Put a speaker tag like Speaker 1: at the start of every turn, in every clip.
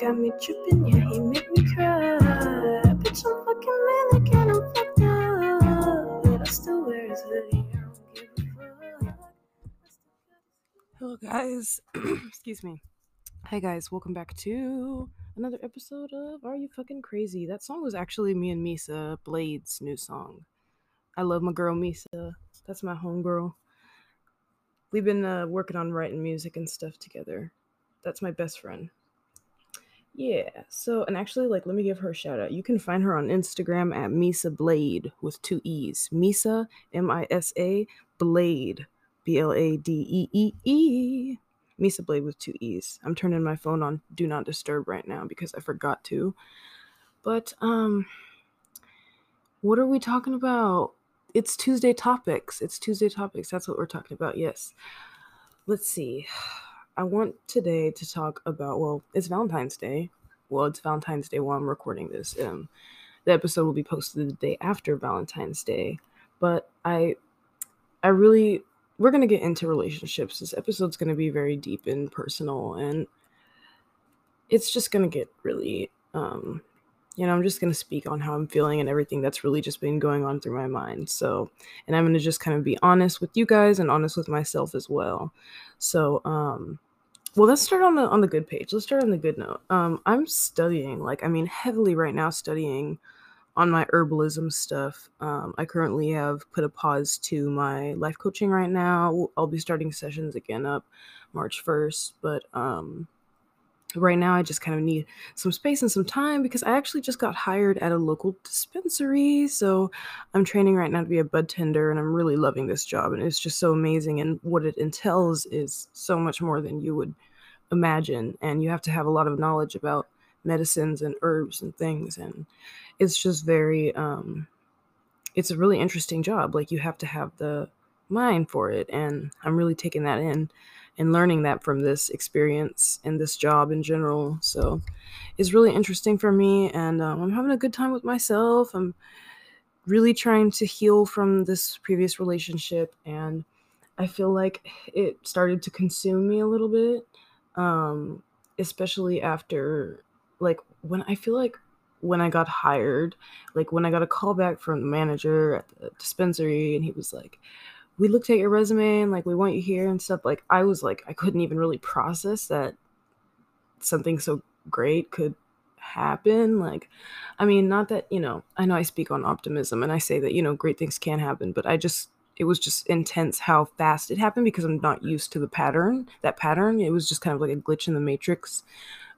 Speaker 1: got me tripping, yeah, he make me cry. Bitch, I'm fucking manic I'm fucked up. But I still wear his hoodie. Hello, guys. Excuse me. Hi, guys. Welcome back to another episode of Are You Fucking Crazy? That song was actually me and Misa Blade's new song. I love my girl Misa. That's my homegirl. We've been uh, working on writing music and stuff together. That's my best friend. Yeah. So, and actually, like, let me give her a shout out. You can find her on Instagram at Misa Blade with two E's. Misa, M I S A, Blade, B L A D E E E. Misa Blade with two E's. I'm turning my phone on Do Not Disturb right now because I forgot to. But, um, what are we talking about? It's Tuesday topics. It's Tuesday topics. That's what we're talking about. Yes. Let's see. I want today to talk about, well, it's Valentine's Day. Well, it's Valentine's Day while I'm recording this. Um, the episode will be posted the day after Valentine's Day. But I, I really, we're gonna get into relationships. This episode's gonna be very deep and personal, and it's just gonna get really, um, you know, I'm just gonna speak on how I'm feeling and everything that's really just been going on through my mind. So, and I'm gonna just kind of be honest with you guys and honest with myself as well. So, um, well, let's start on the on the good page. Let's start on the good note. Um, I'm studying, like, I mean, heavily right now, studying on my herbalism stuff. Um, I currently have put a pause to my life coaching right now. I'll be starting sessions again up March 1st, but um, right now I just kind of need some space and some time because I actually just got hired at a local dispensary. So I'm training right now to be a bud tender and I'm really loving this job and it's just so amazing and what it entails is so much more than you would imagine and you have to have a lot of knowledge about medicines and herbs and things and it's just very um it's a really interesting job like you have to have the mind for it and I'm really taking that in and learning that from this experience and this job in general. So it's really interesting for me, and um, I'm having a good time with myself. I'm really trying to heal from this previous relationship, and I feel like it started to consume me a little bit, um, especially after like when I feel like when I got hired, like when I got a call back from the manager at the dispensary, and he was like, we looked at your resume and like we want you here and stuff like i was like i couldn't even really process that something so great could happen like i mean not that you know i know i speak on optimism and i say that you know great things can happen but i just it was just intense how fast it happened because i'm not used to the pattern that pattern. It was just kind of like a glitch in the matrix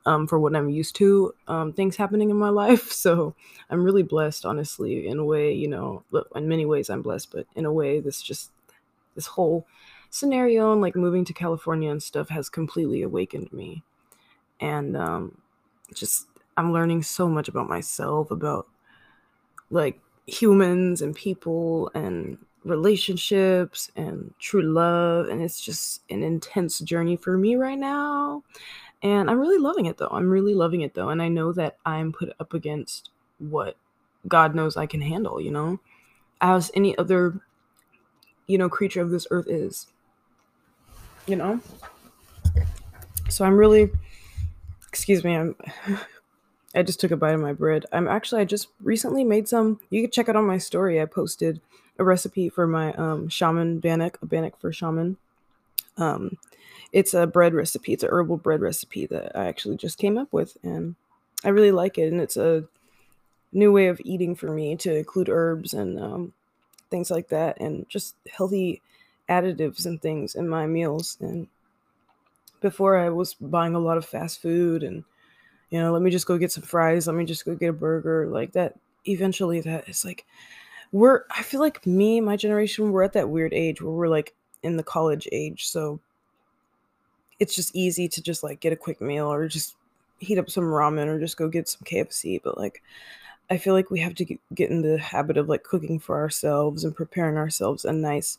Speaker 1: um, for what i'm used to um, things happening in my life. So i'm really blessed honestly in a way you know in many ways i'm blessed but in a way this just this whole scenario and like moving to California and stuff has completely awakened me. And um just I'm learning so much about myself, about like humans and people and relationships and true love and it's just an intense journey for me right now. And I'm really loving it though. I'm really loving it though and I know that I'm put up against what God knows I can handle, you know? As any other you know, creature of this earth is. You know? So I'm really excuse me, I'm I just took a bite of my bread. I'm actually I just recently made some. You can check it on my story. I posted a recipe for my um shaman bannock, a bannock for shaman. Um it's a bread recipe. It's a herbal bread recipe that I actually just came up with and I really like it and it's a new way of eating for me to include herbs and um things like that, and just healthy additives and things in my meals. And before I was buying a lot of fast food and, you know, let me just go get some fries, let me just go get a burger, like that. Eventually, that is like, we're, I feel like me, my generation, we're at that weird age where we're like in the college age. So it's just easy to just like get a quick meal or just heat up some ramen or just go get some KFC. But like, I feel like we have to get in the habit of like cooking for ourselves and preparing ourselves a nice,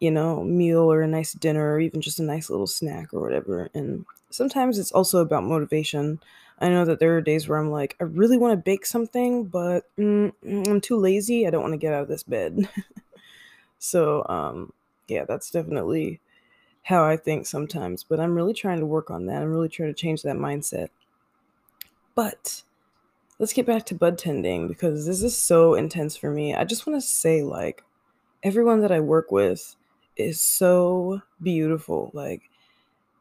Speaker 1: you know, meal or a nice dinner or even just a nice little snack or whatever. And sometimes it's also about motivation. I know that there are days where I'm like, I really want to bake something, but mm, mm, I'm too lazy. I don't want to get out of this bed. so, um, yeah, that's definitely how I think sometimes. But I'm really trying to work on that. I'm really trying to change that mindset.
Speaker 2: But let's get back to bud tending because this is so intense for me. I just want to say, like, everyone that I work with is so beautiful. Like,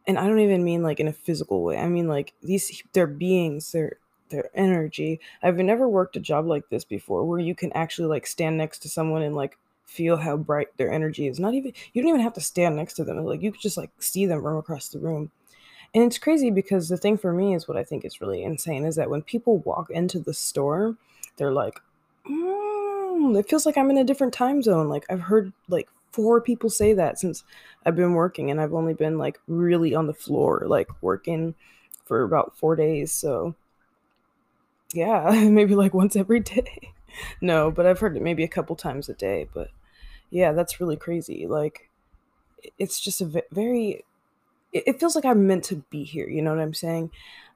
Speaker 2: and I don't even mean like in a physical way. I mean like these they're beings, they're their energy. I've never worked a job like this before where you can actually like stand next to someone and like feel how bright their energy is. Not even you don't even have to stand next to them. Like you could just like see them from across the room. And it's crazy because the thing for me is what I think is really insane is that when people walk into the store, they're like, mm, it feels like I'm in a different time zone. Like I've heard like four people say that since I've been working, and I've only been like really on the floor, like working for about four days. So yeah, maybe like once every day. no, but I've heard it maybe a couple times a day. But yeah, that's really crazy. Like it's just a very it, it feels like I'm meant to be here, you know what I'm saying?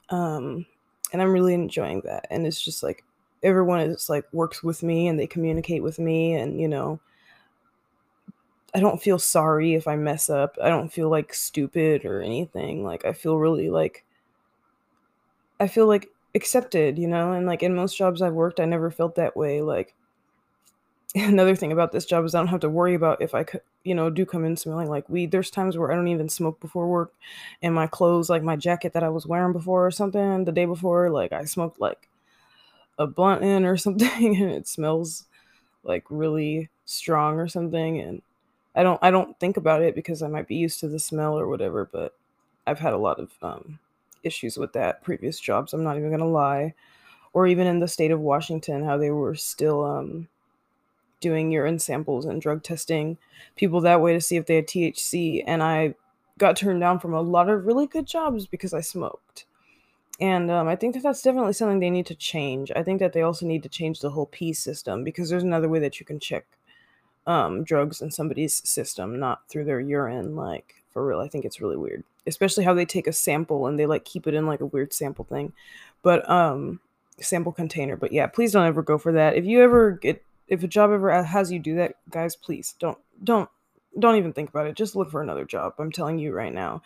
Speaker 2: Um and I'm really enjoying that. And it's just like everyone is like works with me and they communicate with me and you know I don't feel sorry if I mess up. I don't feel like stupid or anything. Like I feel really like I feel like accepted, you know? And like in most jobs I've worked, I never felt that way. Like another thing about this job is I don't have to worry about if I could, you know, do come in smelling like weed. There's times where I don't even smoke before work, and my clothes, like my jacket that I was wearing before or something, the day before, like I smoked like a blunt in or something, and it smells like really strong or something, and I don't I don't think about it because I might be used to the smell or whatever. But I've had a lot of um, issues with that previous jobs. I'm not even gonna lie, or even in the state of Washington, how they were still um, doing urine samples and drug testing people that way to see if they had THC. And I got turned down from a lot of really good jobs because I smoked. And um, I think that that's definitely something they need to change. I think that they also need to change the whole P system because there's another way that you can check um, drugs in somebody's system, not through their urine. Like, for real, I think it's really weird. Especially how they take a sample and they like keep it in like a weird sample thing. But, um, sample container. But yeah, please don't ever go for that. If you ever get if a job ever has you do that, guys, please don't don't don't even think about it. Just look for another job. I'm telling you right now.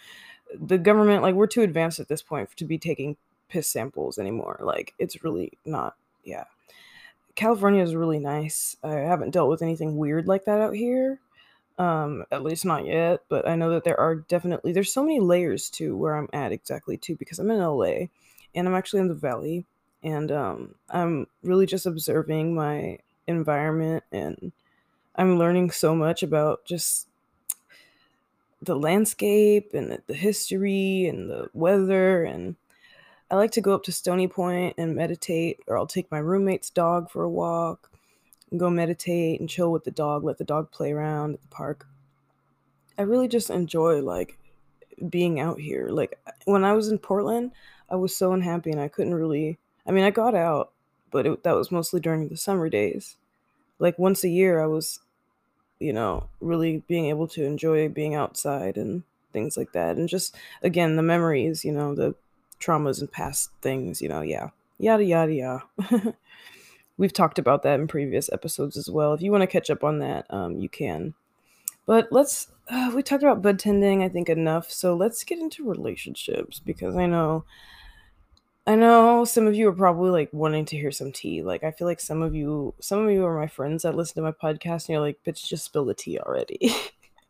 Speaker 2: The government, like, we're too advanced at this point to be taking piss samples anymore. Like, it's really not. Yeah. California is really nice. I haven't dealt with anything weird like that out here. Um, at least not yet, but I know that there are definitely there's so many layers to where I'm at exactly too because I'm in LA and I'm actually in the valley and um I'm really just observing my environment and I'm learning so much about just the landscape and the history and the weather and I like to go up to Stoney Point and meditate or I'll take my roommate's dog for a walk go meditate and chill with the dog, let the dog play around at the park. I really just enjoy like being out here. Like when I was in Portland, I was so unhappy and I couldn't really I mean, I got out, but it, that was mostly during the summer days like once a year I was, you know, really being able to enjoy being outside and things like that. And just again, the memories, you know, the traumas and past things, you know, yeah. Yada yada yada. We've talked about that in previous episodes as well. If you want to catch up on that, um, you can. But let's uh, we talked about bud tending, I think enough. So let's get into relationships because I know I know some of you are probably like wanting to hear some tea. Like I feel like some of you some of you are my friends that listen to my podcast and you're like, bitch, just spill the tea already.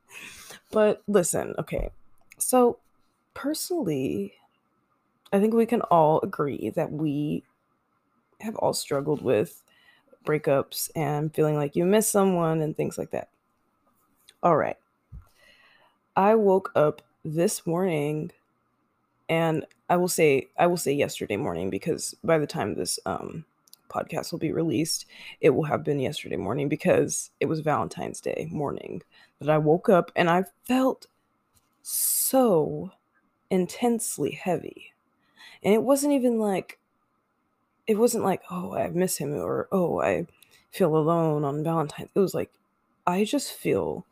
Speaker 2: but listen, okay. So personally, I think we can all agree that we have all struggled with breakups and feeling like you miss someone and things like that. All right. I woke up this morning and I will say I will say yesterday morning because by the time this um, podcast will be released, it will have been yesterday morning because it was Valentine's Day morning that I woke up and I felt so intensely heavy. And it wasn't even like it wasn't like, oh, I miss him or oh, I feel alone on Valentine's. It was like I just feel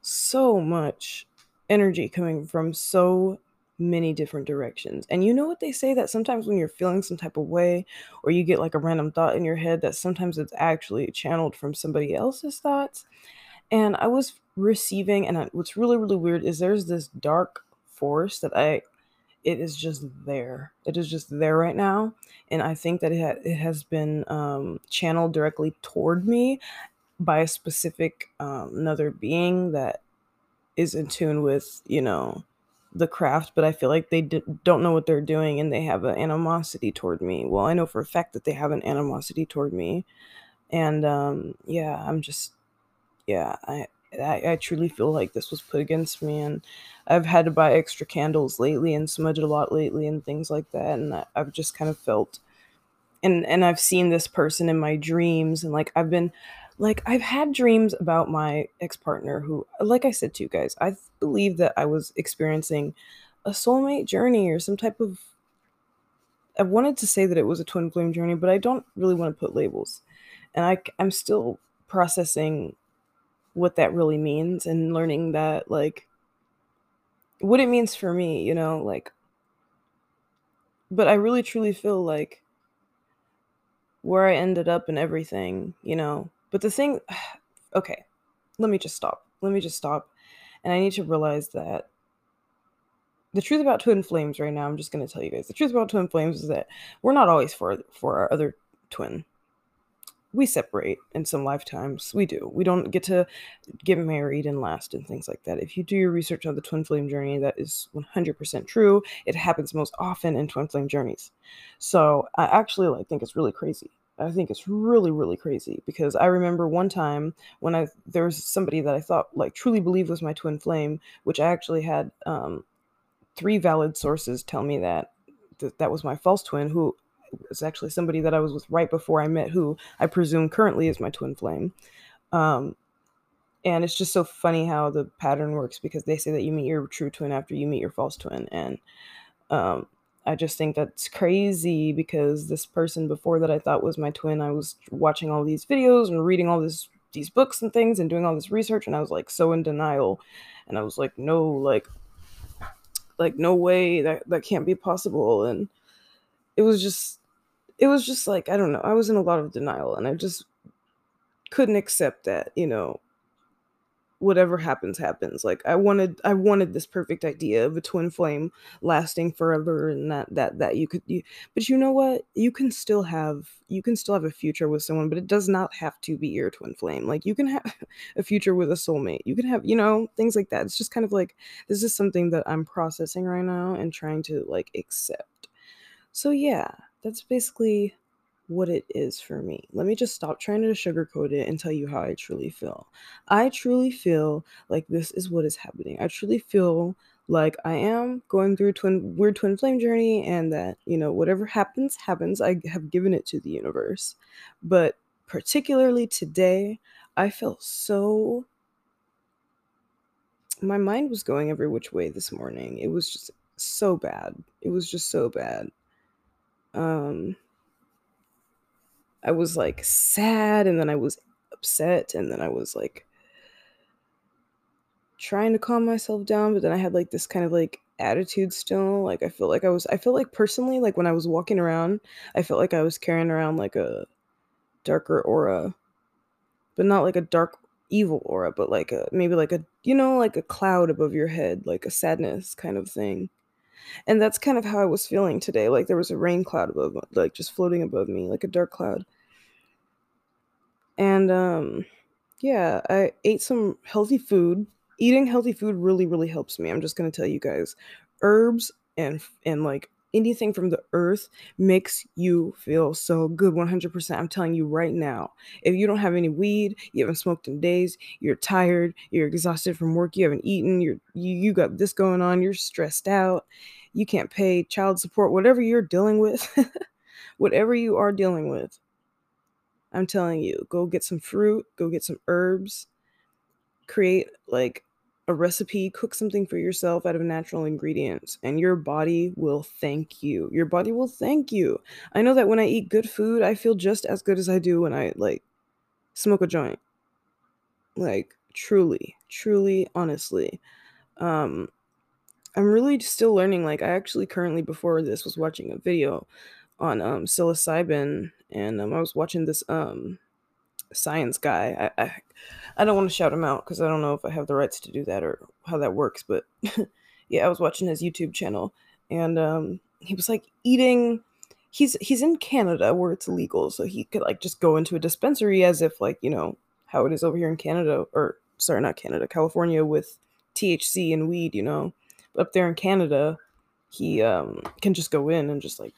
Speaker 2: so much energy coming from so many different directions. And you know what they say that sometimes when you're feeling some type of way or you get like a random thought in your head that sometimes it's actually channeled from somebody else's thoughts. And I was receiving and I, what's really really weird is there's this dark force that I it is just there. It is just there right now, and I think that it ha- it has been um, channeled directly toward me by a specific um, another being that is in tune with you know the craft, but I feel like they d- don't know what they're doing and they have an animosity toward me. Well, I know for a fact that they have an animosity toward me, and um, yeah, I'm just yeah, I, I I truly feel like this was put against me, and I've had to buy extra candles lately and smudge a lot lately and things like that, and I, I've just kind of felt, and and I've seen this person in my dreams, and like I've been, like I've had dreams about my ex partner who, like I said to you guys, I believe that I was experiencing a soulmate journey or some type of. I wanted to say that it was a twin flame journey, but I don't really want to put labels, and I I'm still processing what that really means and learning that like what it means for me, you know, like but I really truly feel like where I ended up and everything, you know. But the thing okay, let me just stop. Let me just stop. And I need to realize that the truth about twin flames right now, I'm just going to tell you guys. The truth about twin flames is that we're not always for for our other twin we separate in some lifetimes. We do. We don't get to get married and last and things like that. If you do your research on the twin flame journey, that is 100% true. It happens most often in twin flame journeys. So I actually like think it's really crazy. I think it's really really crazy because I remember one time when I there was somebody that I thought like truly believed was my twin flame, which I actually had um, three valid sources tell me that that, that was my false twin who was actually somebody that I was with right before I met, who I presume currently is my twin flame. Um, and it's just so funny how the pattern works because they say that you meet your true twin after you meet your false twin, and um, I just think that's crazy because this person before that I thought was my twin, I was watching all these videos and reading all this these books and things and doing all this research, and I was like so in denial, and I was like, no, like, like no way that that can't be possible, and it was just it was just like I don't know. I was in a lot of denial and I just couldn't accept that, you know, whatever happens happens. Like I wanted I wanted this perfect idea of a twin flame lasting forever and that that that you could you, but you know what? You can still have you can still have a future with someone, but it does not have to be your twin flame. Like you can have a future with a soulmate. You can have, you know, things like that. It's just kind of like this is something that I'm processing right now and trying to like accept. So yeah, that's basically what it is for me. Let me just stop trying to sugarcoat it and tell you how I truly feel. I truly feel like this is what is happening. I truly feel like I am going through a twin weird twin flame journey and that, you know, whatever happens happens. I have given it to the universe. But particularly today, I felt so my mind was going every which way this morning. It was just so bad. It was just so bad um I was like sad and then I was upset and then I was like trying to calm myself down, but then I had like this kind of like attitude still. Like I feel like I was I feel like personally like when I was walking around, I felt like I was carrying around like a darker aura. But not like a dark evil aura, but like a maybe like a you know like a cloud above your head, like a sadness kind of thing. And that's kind of how I was feeling today. Like there was a rain cloud above, like just floating above me, like a dark cloud. And um, yeah, I ate some healthy food. Eating healthy food really, really helps me. I'm just gonna tell you guys, herbs and and like anything from the earth makes you feel so good 100% i'm telling you right now if you don't have any weed you haven't smoked in days you're tired you're exhausted from work you haven't eaten you're you, you got this going on you're stressed out you can't pay child support whatever you're dealing with whatever you are dealing with i'm telling you go get some fruit go get some herbs create like a recipe, cook something for yourself out of natural ingredients, and your body will thank you. Your body will thank you. I know that when I eat good food, I feel just as good as I do when I like smoke a joint. Like truly, truly, honestly. Um I'm really still learning like I actually currently before this was watching a video on um psilocybin and um, I was watching this um science guy. I I, I don't want to shout him out because I don't know if I have the rights to do that or how that works. But yeah, I was watching his YouTube channel, and um, he was like eating. He's he's in Canada where it's legal, so he could like just go into a dispensary as if like you know how it is over here in Canada, or sorry, not Canada, California with THC and weed, you know. But up there in Canada, he um, can just go in and just like,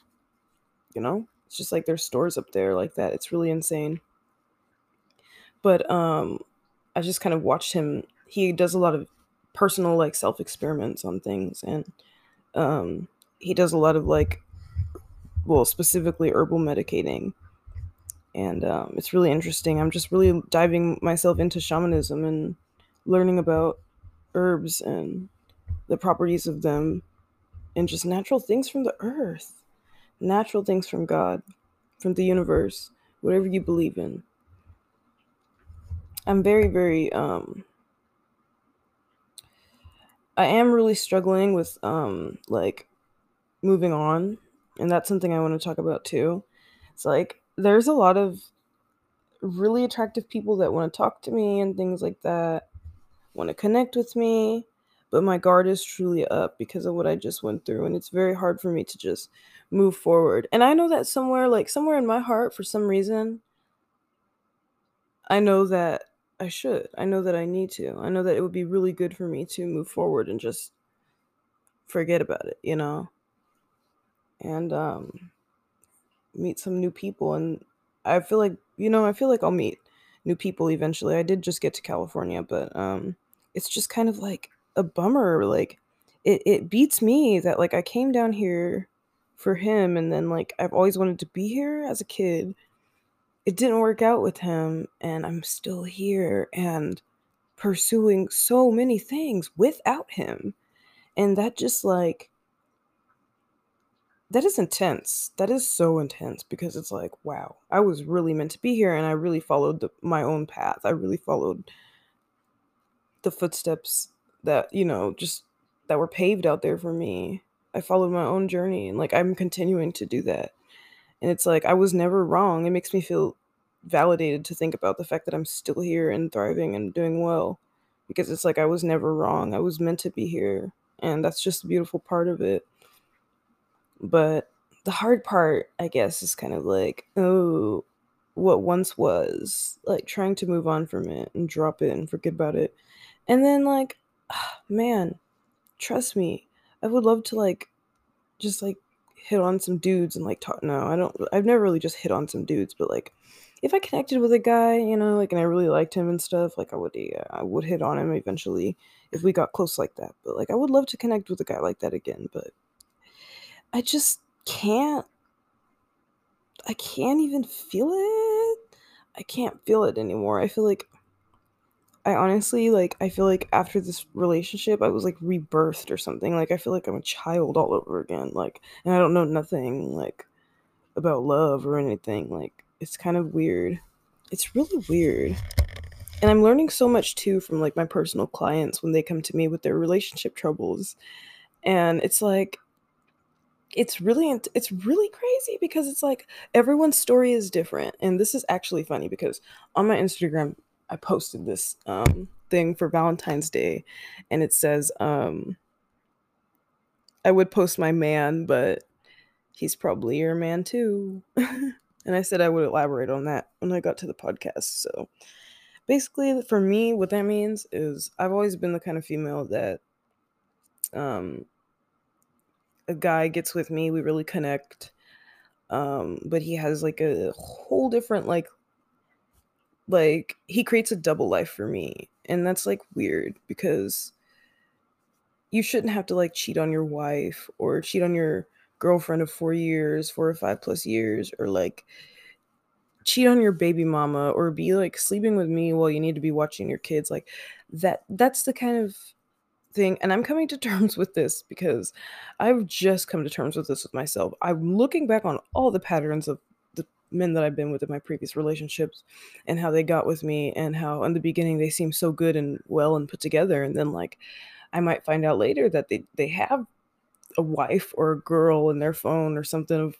Speaker 2: you know, it's just like there's stores up there like that. It's really insane. But um, I just kind of watched him. He does a lot of personal like self experiments on things, and um, he does a lot of like, well, specifically herbal medicating and um, it's really interesting. I'm just really diving myself into shamanism and learning about herbs and the properties of them and just natural things from the earth, natural things from God, from the universe, whatever you believe in. I'm very, very, um, I am really struggling with, um, like moving on. And that's something I want to talk about too. It's like, there's a lot of really attractive people that want to talk to me and things like that, want to connect with me, but my guard is truly up because of what I just went through. And it's very hard for me to just move forward. And I know that somewhere, like somewhere in my heart, for some reason, I know that I should. I know that I need to. I know that it would be really good for me to move forward and just forget about it, you know? And, um, meet some new people and I feel like you know I feel like I'll meet new people eventually. I did just get to California, but um it's just kind of like a bummer like it it beats me that like I came down here for him and then like I've always wanted to be here as a kid. It didn't work out with him and I'm still here and pursuing so many things without him. And that just like that is intense. That is so intense because it's like, wow, I was really meant to be here and I really followed the, my own path. I really followed the footsteps that, you know, just that were paved out there for me. I followed my own journey and like I'm continuing to do that. And it's like I was never wrong. It makes me feel validated to think about the fact that I'm still here and thriving and doing well because it's like I was never wrong. I was meant to be here. And that's just a beautiful part of it. But the hard part, I guess, is kind of like, oh, what once was, like trying to move on from it and drop it and forget about it. And then, like, man, trust me, I would love to, like, just like hit on some dudes and like talk. No, I don't, I've never really just hit on some dudes, but like, if I connected with a guy, you know, like, and I really liked him and stuff, like, I would, yeah, I would hit on him eventually if we got close like that. But like, I would love to connect with a guy like that again, but I just can't I can't even feel it. I can't feel it anymore. I feel like I honestly like I feel like after this relationship I was like rebirthed or something. Like I feel like I'm a child all over again. Like and I don't know nothing like about love or anything. Like it's kind of weird. It's really weird. And I'm learning so much too from like my personal clients when they come to me with their relationship troubles. And it's like it's really it's really crazy because it's like everyone's story is different and this is actually funny because on my instagram i posted this um, thing for valentine's day and it says um, i would post my man but he's probably your man too and i said i would elaborate on that when i got to the podcast so basically for me what that means is i've always been the kind of female that um a guy gets with me, we really connect. Um, but he has like a whole different like like he creates a double life for me. And that's like weird because you shouldn't have to like cheat on your wife or cheat on your girlfriend of 4 years, 4 or 5 plus years or like cheat on your baby mama or be like sleeping with me while you need to be watching your kids like that that's the kind of thing and i'm coming to terms with this because i've just come to terms with this with myself i'm looking back on all the patterns of men that i've been with in my previous relationships and how they got with me and how in the beginning they seem so good and well and put together. And then like i might find out later that they they have a wife or a girl in their phone or something of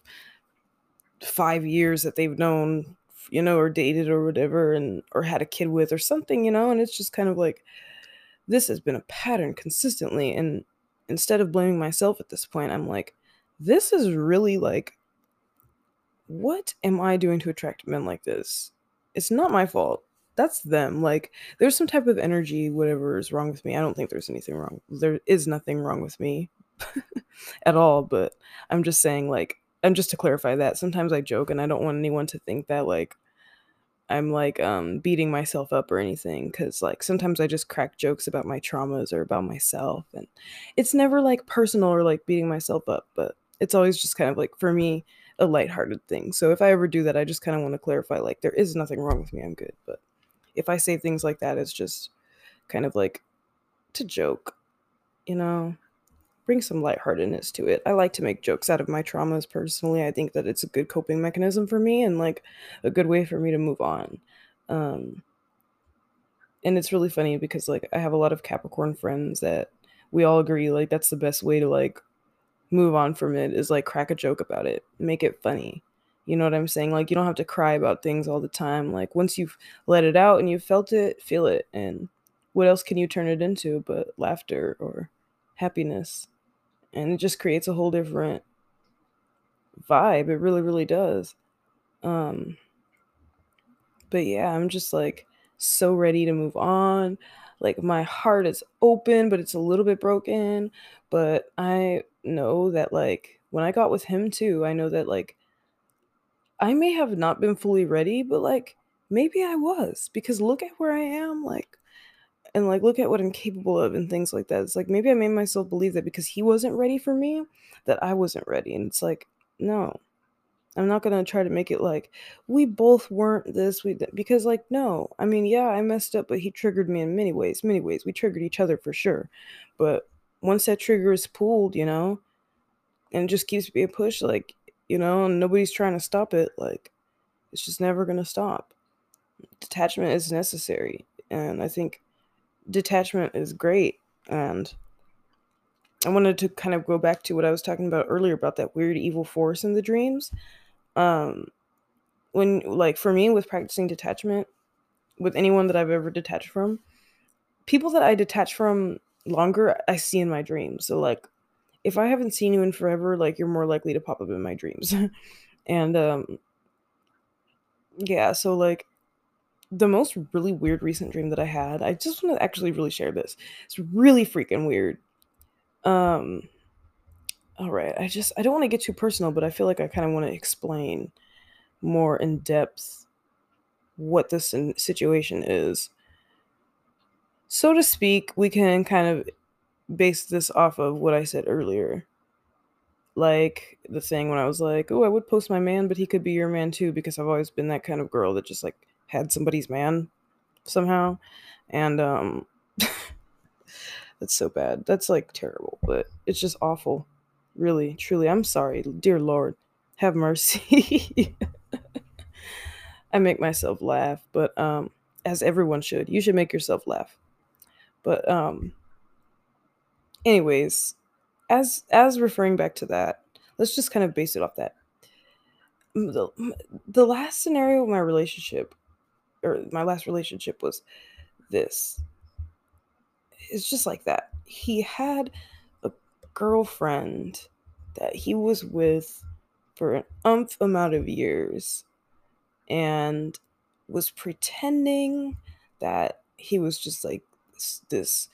Speaker 2: five years that they've known you know or dated or whatever and or had a kid with or something you know? And it's just kind of like this has been a pattern consistently. And instead of blaming myself at this point, I'm like, this is really like, what am I doing to attract men like this? It's not my fault. That's them. Like, there's some type of energy, whatever is wrong with me. I don't think there's anything wrong. There is nothing wrong with me at all. But I'm just saying, like, and just to clarify that, sometimes I joke and I don't want anyone to think that, like, I'm like um beating myself up or anything cuz like sometimes I just crack jokes about my traumas or about myself and it's never like personal or like beating myself up, but it's always just kind of like for me a lighthearted thing. So if I ever do that, I just kind of want to clarify like there is nothing wrong with me. I'm good. But if I say things like that, it's just kind of like to joke, you know bring some lightheartedness to it. I like to make jokes out of my traumas personally. I think that it's a good coping mechanism for me and like a good way for me to move on. Um and it's really funny because like I have a lot of Capricorn friends that we all agree like that's the best way to like move on from it is like crack a joke about it, make it funny. You know what I'm saying? Like you don't have to cry about things all the time. Like once you've let it out and you've felt it, feel it and what else can you turn it into but laughter or happiness? and it just creates a whole different vibe. It really, really does. Um, but yeah, I'm just like so ready to move on. Like my heart is open, but it's a little bit broken. But I know that like when I got with him too, I know that like I may have not been fully ready, but like maybe I was because look at where I am. Like and like look at what I'm capable of and things like that. It's like maybe I made myself believe that because he wasn't ready for me, that I wasn't ready. And it's like, no. I'm not gonna try to make it like we both weren't this, we because like no. I mean, yeah, I messed up, but he triggered me in many ways, many ways. We triggered each other for sure. But once that trigger is pulled, you know, and just keeps being pushed, like, you know, and nobody's trying to stop it, like it's just never gonna stop. Detachment is necessary. And I think detachment is great. And I wanted to kind of go back to what I was talking about earlier about that weird evil force in the dreams. Um, when, like, for me, with practicing detachment, with anyone that I've ever detached from, people that I detach from longer, I see in my dreams. So, like, if I haven't seen you in forever, like, you're more likely to pop up in my dreams. and, um, yeah, so, like, the most really weird recent dream that I had. I just want to actually really share this. It's really freaking weird. Um all right, I just I don't want to get too personal, but I feel like I kind of want to explain more in depth what this situation is. So to speak, we can kind of base this off of what I said earlier. Like the thing when I was like, "Oh, I would post my man, but he could be your man too," because I've always been that kind of girl that just like had somebody's man somehow. And um that's so bad. That's like terrible, but it's just awful. Really, truly. I'm sorry. Dear Lord, have mercy. I make myself laugh, but um as everyone should. You should make yourself laugh. But um anyways, as as referring back to that, let's just kind of base it off that. The, the last scenario of my relationship or my last relationship was this. It's just like that. He had girlfriend that he was with for an umph amount of years and was pretending that he was just like this,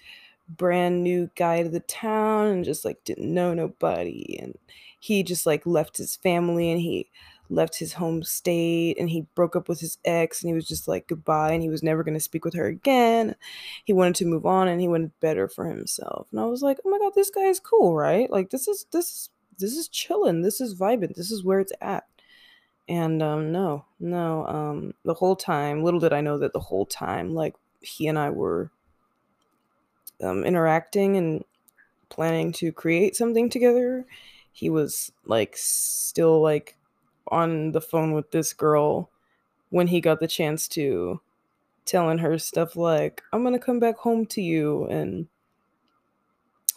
Speaker 2: brand new guy to the town and just like didn't know nobody. And he just like left his family and he left his home state and he broke up with his ex and he was just like goodbye and he was never going to speak with her again. He wanted to move on and he wanted better for himself. And I was like, "Oh my god, this guy is cool, right? Like this is this this is chilling. This is vibing. This is where it's at." And um no, no, um the whole time, little did I know that the whole time like he and I were um interacting and planning to create something together he was like still like on the phone with this girl when he got the chance to telling her stuff like i'm gonna come back home to you and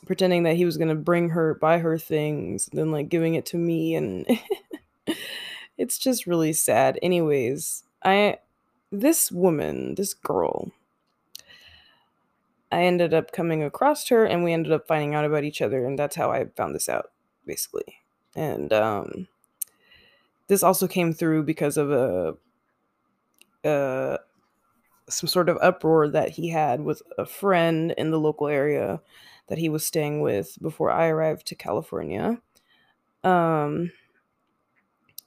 Speaker 2: pretending that he was gonna bring her buy her things then like giving it to me and it's just really sad anyways i this woman this girl I ended up coming across her and we ended up finding out about each other and that's how I found this out basically. And um this also came through because of a some sort of uproar that he had with a friend in the local area that he was staying with before I arrived to California. Um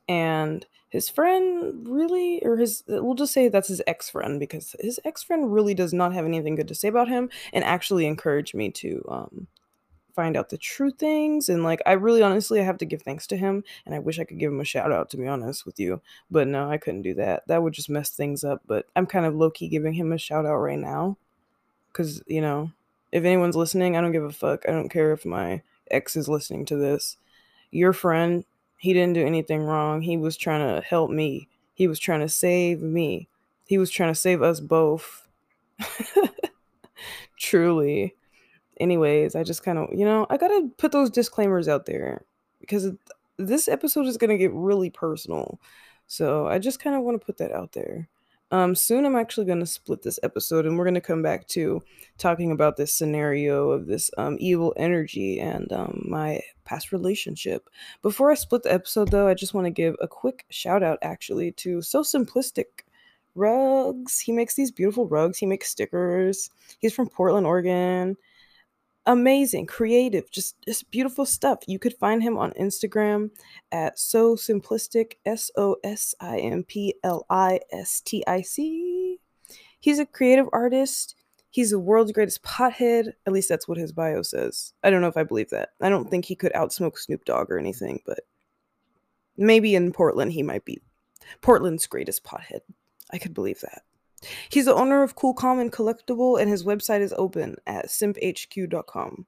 Speaker 2: and his friend really or his we'll just say that's his ex-friend because his ex-friend really does not have anything good to say about him and actually encouraged me to um find out the true things and like i really honestly i have to give thanks to him and i wish i could give him a shout out to be honest with you but no i couldn't do that that would just mess things up but i'm kind of low-key giving him a shout out right now because you know if anyone's listening i don't give a fuck i don't care if my ex is listening to this your friend he didn't do anything wrong. He was trying to help me. He was trying to save me. He was trying to save us both. Truly. Anyways, I just kind of, you know, I got to put those disclaimers out there because this episode is going to get really personal. So I just kind of want to put that out there. Um, soon I'm actually going to split this episode and we're going to come back to talking about this scenario of this um, evil energy and um, my past relationship. Before I split the episode, though, I just want to give a quick shout out actually to So Simplistic Rugs. He makes these beautiful rugs, he makes stickers. He's from Portland, Oregon amazing, creative, just just beautiful stuff. You could find him on Instagram at so simplistic s o s i m p l i s t i c. He's a creative artist. He's the world's greatest pothead. At least that's what his bio says. I don't know if I believe that. I don't think he could outsmoke Snoop Dogg or anything, but maybe in Portland he might be Portland's greatest pothead. I could believe that. He's the owner of Cool Common Collectible, and his website is open at simphq.com.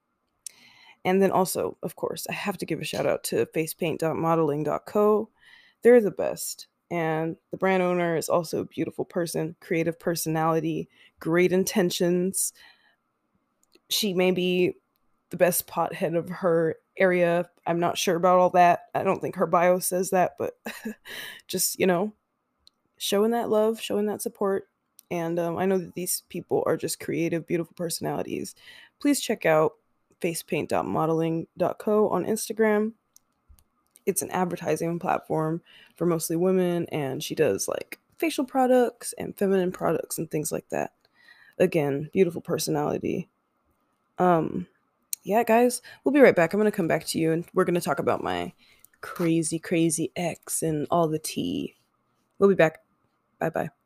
Speaker 2: And then also, of course, I have to give a shout out to facepaint.modeling.co. They're the best. And the brand owner is also a beautiful person, creative personality, great intentions. She may be the best pothead of her area. I'm not sure about all that. I don't think her bio says that, but just, you know, showing that love, showing that support, and um, I know that these people are just creative, beautiful personalities. Please check out facepaint.modeling.co on Instagram. It's an advertising platform for mostly women, and she does like facial products and feminine products and things like that. Again, beautiful personality. Um, yeah, guys, we'll be right back. I'm gonna come back to you, and we're gonna talk about my crazy, crazy ex and all the tea. We'll be back. Bye bye.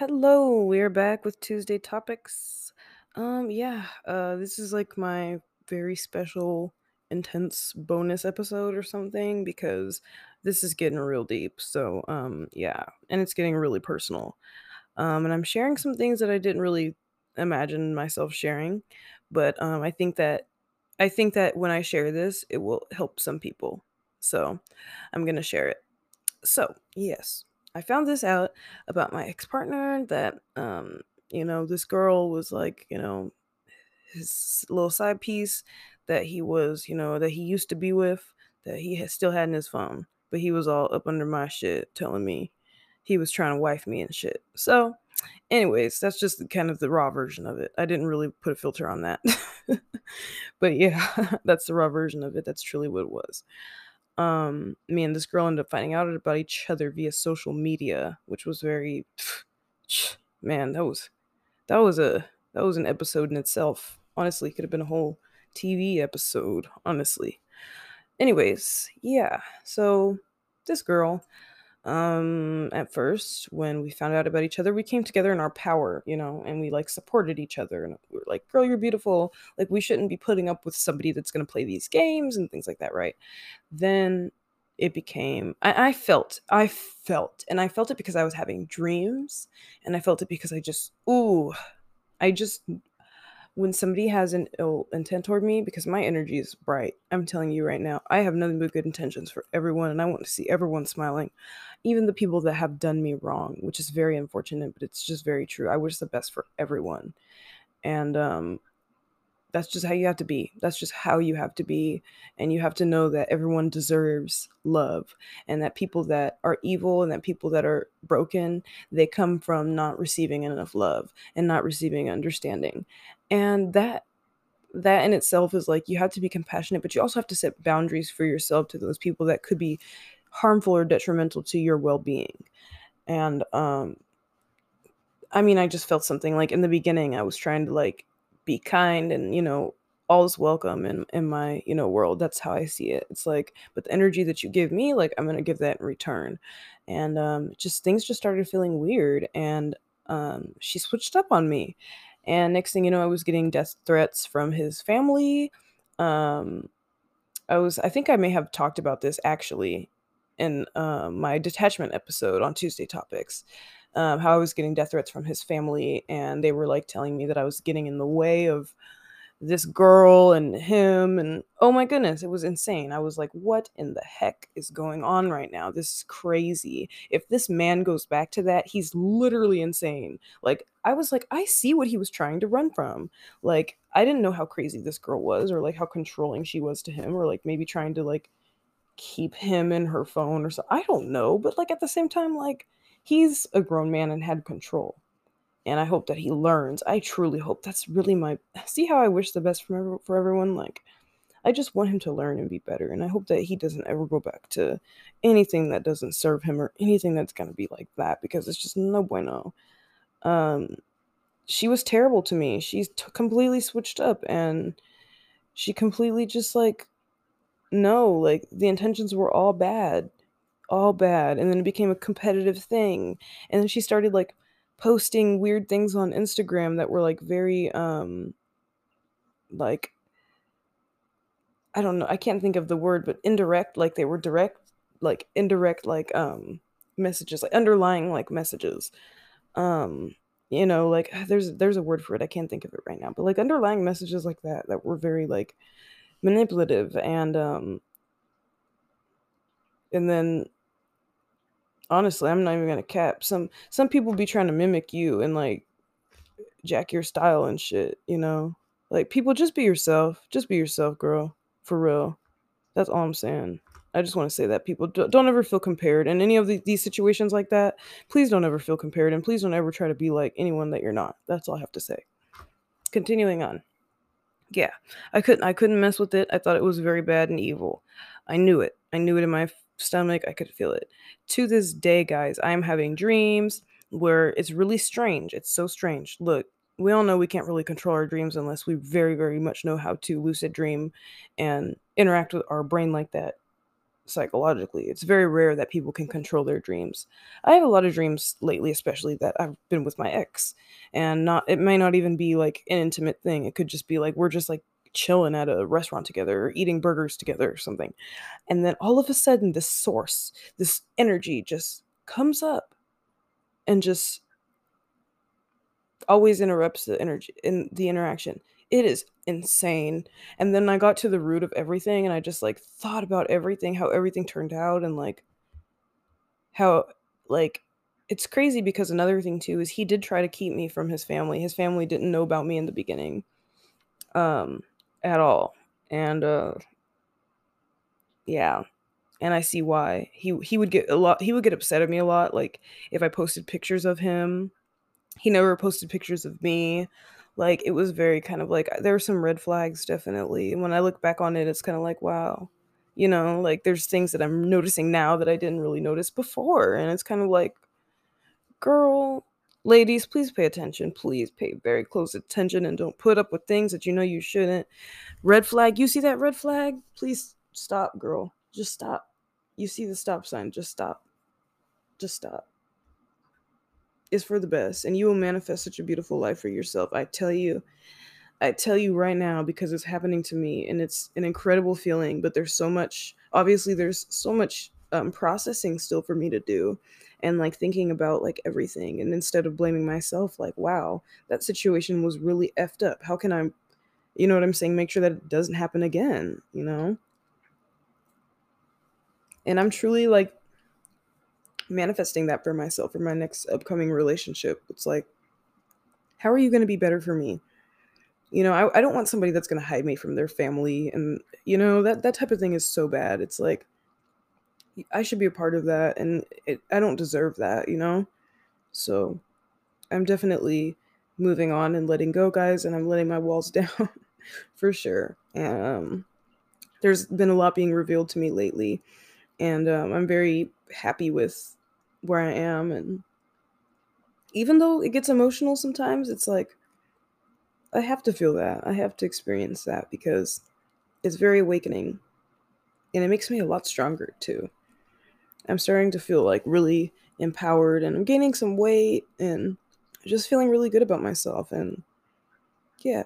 Speaker 2: Hello, we're back with Tuesday topics. Um, yeah, uh, this is like my very special, intense bonus episode or something because this is getting real deep. So, um, yeah, and it's getting really personal. Um, and I'm sharing some things that I didn't really imagine myself sharing, but um, I think that I think that when I share this, it will help some people. So, I'm gonna share it. So, yes, I found this out about my ex partner that, um, you know, this girl was like, you know, his little side piece that he was, you know, that he used to be with, that he still had in his phone. But he was all up under my shit telling me he was trying to wife me and shit. So, anyways, that's just kind of the raw version of it. I didn't really put a filter on that. but yeah, that's the raw version of it. That's truly what it was um me and this girl ended up finding out about each other via social media which was very man that was that was a that was an episode in itself. Honestly could have been a whole tv episode honestly. Anyways yeah so this girl um at first when we found out about each other we came together in our power you know and we like supported each other and we were like girl you're beautiful. Like we shouldn't be putting up with somebody that's going to play these games and things like that right? Then it became I, I felt i felt and i felt it because i was having dreams and i felt it because i just ooh i just when somebody has an ill intent toward me because my energy is bright i'm telling you right now i have nothing but good intentions for everyone and i want to see everyone smiling even the people that have done me wrong which is very unfortunate but it's just very true i wish the best for everyone. And um that's just how you have to be. That's just how you have to be. And you have to know that everyone deserves love and that people that are evil and that people that are broken, they come from not receiving enough love and not receiving understanding. And that that in itself is like you have to be compassionate, but you also have to set boundaries for yourself to those people that could be harmful or detrimental to your well-being. And um I mean, I just felt something like in the beginning I was trying to like be kind and you know all is welcome in in my you know world that's how i see it. It's like but the energy that you give me like i'm gonna give that in return. And um just things just started feeling weird and um she switched up on me. And next thing you know i was getting death threats from his family. Um i was i think i may have talked about this actually in uh, my detachment episode on tuesday topics um, how I was getting death threats from his family, and they were like telling me that I was getting in the way of this girl and him, and oh my goodness, it was insane. I was like, what in the heck is going on right now? This is crazy. If this man goes back to that, he's literally insane. Like, I was like, I see what he was trying to run from. Like, I didn't know how crazy this girl was, or like how controlling she was to him, or like maybe trying to like keep him in her phone or so. I don't know, but like at the same time, like, he's a grown man and had control. And I hope that he learns. I truly hope that's really my see how I wish the best for for everyone like I just want him to learn and be better and I hope that he doesn't ever go back to anything that doesn't serve him or anything that's going to be like that because it's just no bueno. Um she was terrible to me. She's t- completely switched up and she completely just like no, like the intentions were all bad all bad and then it became a competitive thing and then she started like posting weird things on Instagram that were like very um like I don't know, I can't think of the word but indirect like they were direct like indirect like um messages like underlying like messages. Um you know like there's there's a word for it I can't think of it right now but like underlying messages like that that were very like manipulative and um and then honestly, I'm not even gonna cap. Some some people be trying to mimic you and like jack your style and shit, you know? Like people just be yourself. Just be yourself, girl. For real. That's all I'm saying. I just want to say that people don't ever feel compared in any of the, these situations like that. Please don't ever feel compared and please don't ever try to be like anyone that you're not. That's all I have to say. Continuing on. Yeah, I couldn't I couldn't mess with it. I thought it was very bad and evil. I knew it. I knew it in my stomach. I could feel it. To this day, guys, I am having dreams where it's really strange. It's so strange. Look, we all know we can't really control our dreams unless we very, very much know how to lucid dream and interact with our brain like that psychologically. It's very rare that people can control their dreams. I have a lot of dreams lately, especially that I've been with my ex, and not it may not even be like an intimate thing. It could just be like we're just like chilling at a restaurant together or eating burgers together or something. And then all of a sudden, this source, this energy just comes up and just always interrupts the energy in the interaction. It is insane. And then I got to the root of everything and I just like thought about everything, how everything turned out and like how like it's crazy because another thing too is he did try to keep me from his family. His family didn't know about me in the beginning. Um at all. And uh yeah. And I see why. He he would get a lot he would get upset at me a lot like if I posted pictures of him. He never posted pictures of me. Like it was very kind of like there were some red flags definitely. And when I look back on it it's kind of like wow. You know, like there's things that I'm noticing now that I didn't really notice before and it's kind of like girl, ladies, please pay attention. Please pay very close attention and don't put up with things that you know you shouldn't. Red flag, you see that red flag? Please stop, girl. Just stop. You see the stop sign, just stop. Just stop. It's for the best, and you will manifest such a beautiful life for yourself. I tell you, I tell you right now because it's happening to me, and it's an incredible feeling. But there's so much, obviously, there's so much um, processing still for me to do and like thinking about like everything and instead of blaming myself like wow that situation was really effed up. How can i you know what i'm saying make sure that it doesn't happen again you know? And i'm truly like manifesting that for myself for my next upcoming relationship. It's like how are you going to be better for me? You know, I, I don't want somebody that's gonna hide me from their family and you know, that that type of thing is so bad. It's like I should be a part of that and it, I don't deserve that, you know? So I'm definitely moving on and letting go, guys, and I'm letting my walls down for sure. Um, there's been a lot being revealed to me lately, and um, I'm very happy with where I am. And even though it gets emotional sometimes, it's like I have to feel that. I have to experience that because it's very awakening, and it makes me a lot stronger too. I'm starting to feel like really empowered, and I'm gaining some weight, and just feeling really good about myself. And yeah,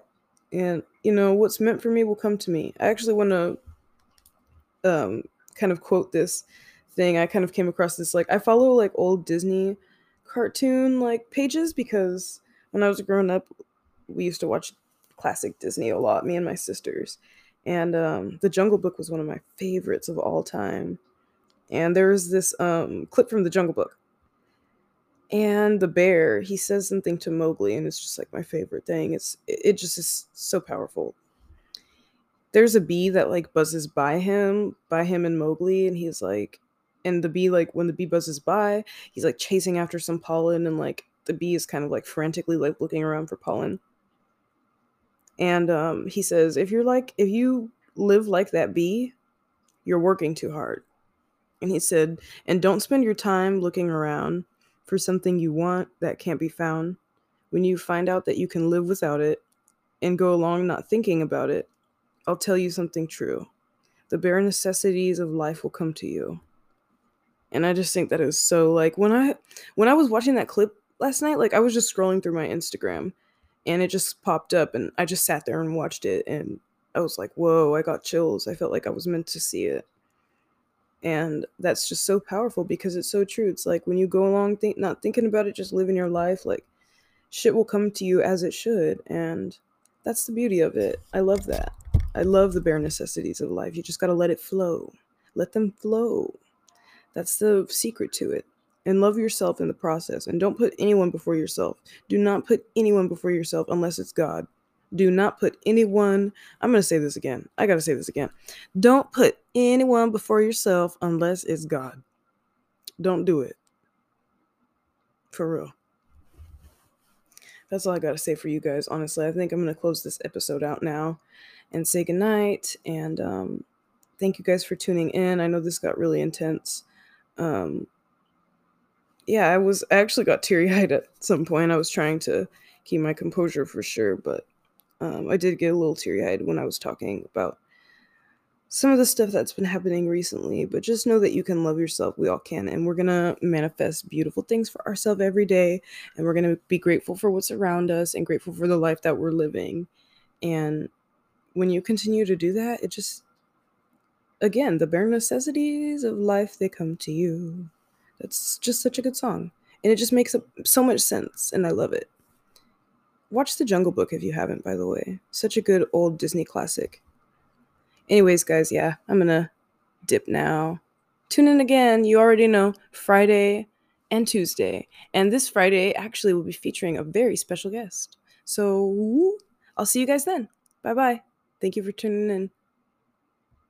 Speaker 2: and you know what's meant for me will come to me. I actually want to um, kind of quote this thing. I kind of came across this like I follow like old Disney cartoon like pages because when I was growing up, we used to watch classic Disney a lot, me and my sisters. And um, The Jungle Book was one of my favorites of all time. And there's this um, clip from The Jungle Book. And the bear, he says something to Mowgli, and it's just like my favorite thing. It's it just is so powerful there's a bee that like buzzes by him, by him and Mowgli, and he's like, and the bee like when the bee buzzes by, he's like chasing after some pollen, and like the bee is kind of like frantically like looking around for pollen. And um, he says, if you're like, if you live like that bee, you're working too hard. And he said, and don't spend your time looking around for something you want that can't be found. When you find out that you can live without it and go along not thinking about it, I'll tell you something true. The bare necessities of life will come to you. And I just think that is so like when I when I was watching that clip last night, like I was just scrolling through my Instagram and it just popped up and I just sat there and watched it and I was like, "Whoa, I got chills. I felt like I was meant to see it." And that's just so powerful because it's so true. It's like when you go along think not thinking about it, just living your life, like shit will come to you as it should and that's the beauty of it. I love that. I love the bare necessities of life. You just got to let it flow. Let them flow. That's the secret to it. And love yourself in the process. And don't put anyone before yourself. Do not put anyone before yourself unless it's God. Do not put anyone, I'm going to say this again. I got to say this again. Don't put anyone before yourself unless it's God. Don't do it. For real. That's all I got to say for you guys. Honestly, I think I'm going to close this episode out now and say goodnight. And um, thank you guys for tuning in. I know this got really intense. Um, yeah, I was I actually got teary eyed at some point. I was trying to keep my composure for sure, but um, I did get a little teary eyed when I was talking about some of the stuff that's been happening recently. But just know that you can love yourself. We all can. And we're going to manifest beautiful things for ourselves every day. And we're going to be grateful for what's around us and grateful for the life that we're living. And when you continue to do that, it just, again, the bare necessities of life, they come to you. That's just such a good song. And it just makes so much sense, and I love it. Watch The Jungle Book if you haven't, by the way. Such a good old Disney classic. Anyways, guys, yeah, I'm gonna dip now. Tune in again. You already know Friday and Tuesday. And this Friday actually will be featuring a very special guest. So I'll see you guys then. Bye bye. Thank you for tuning in.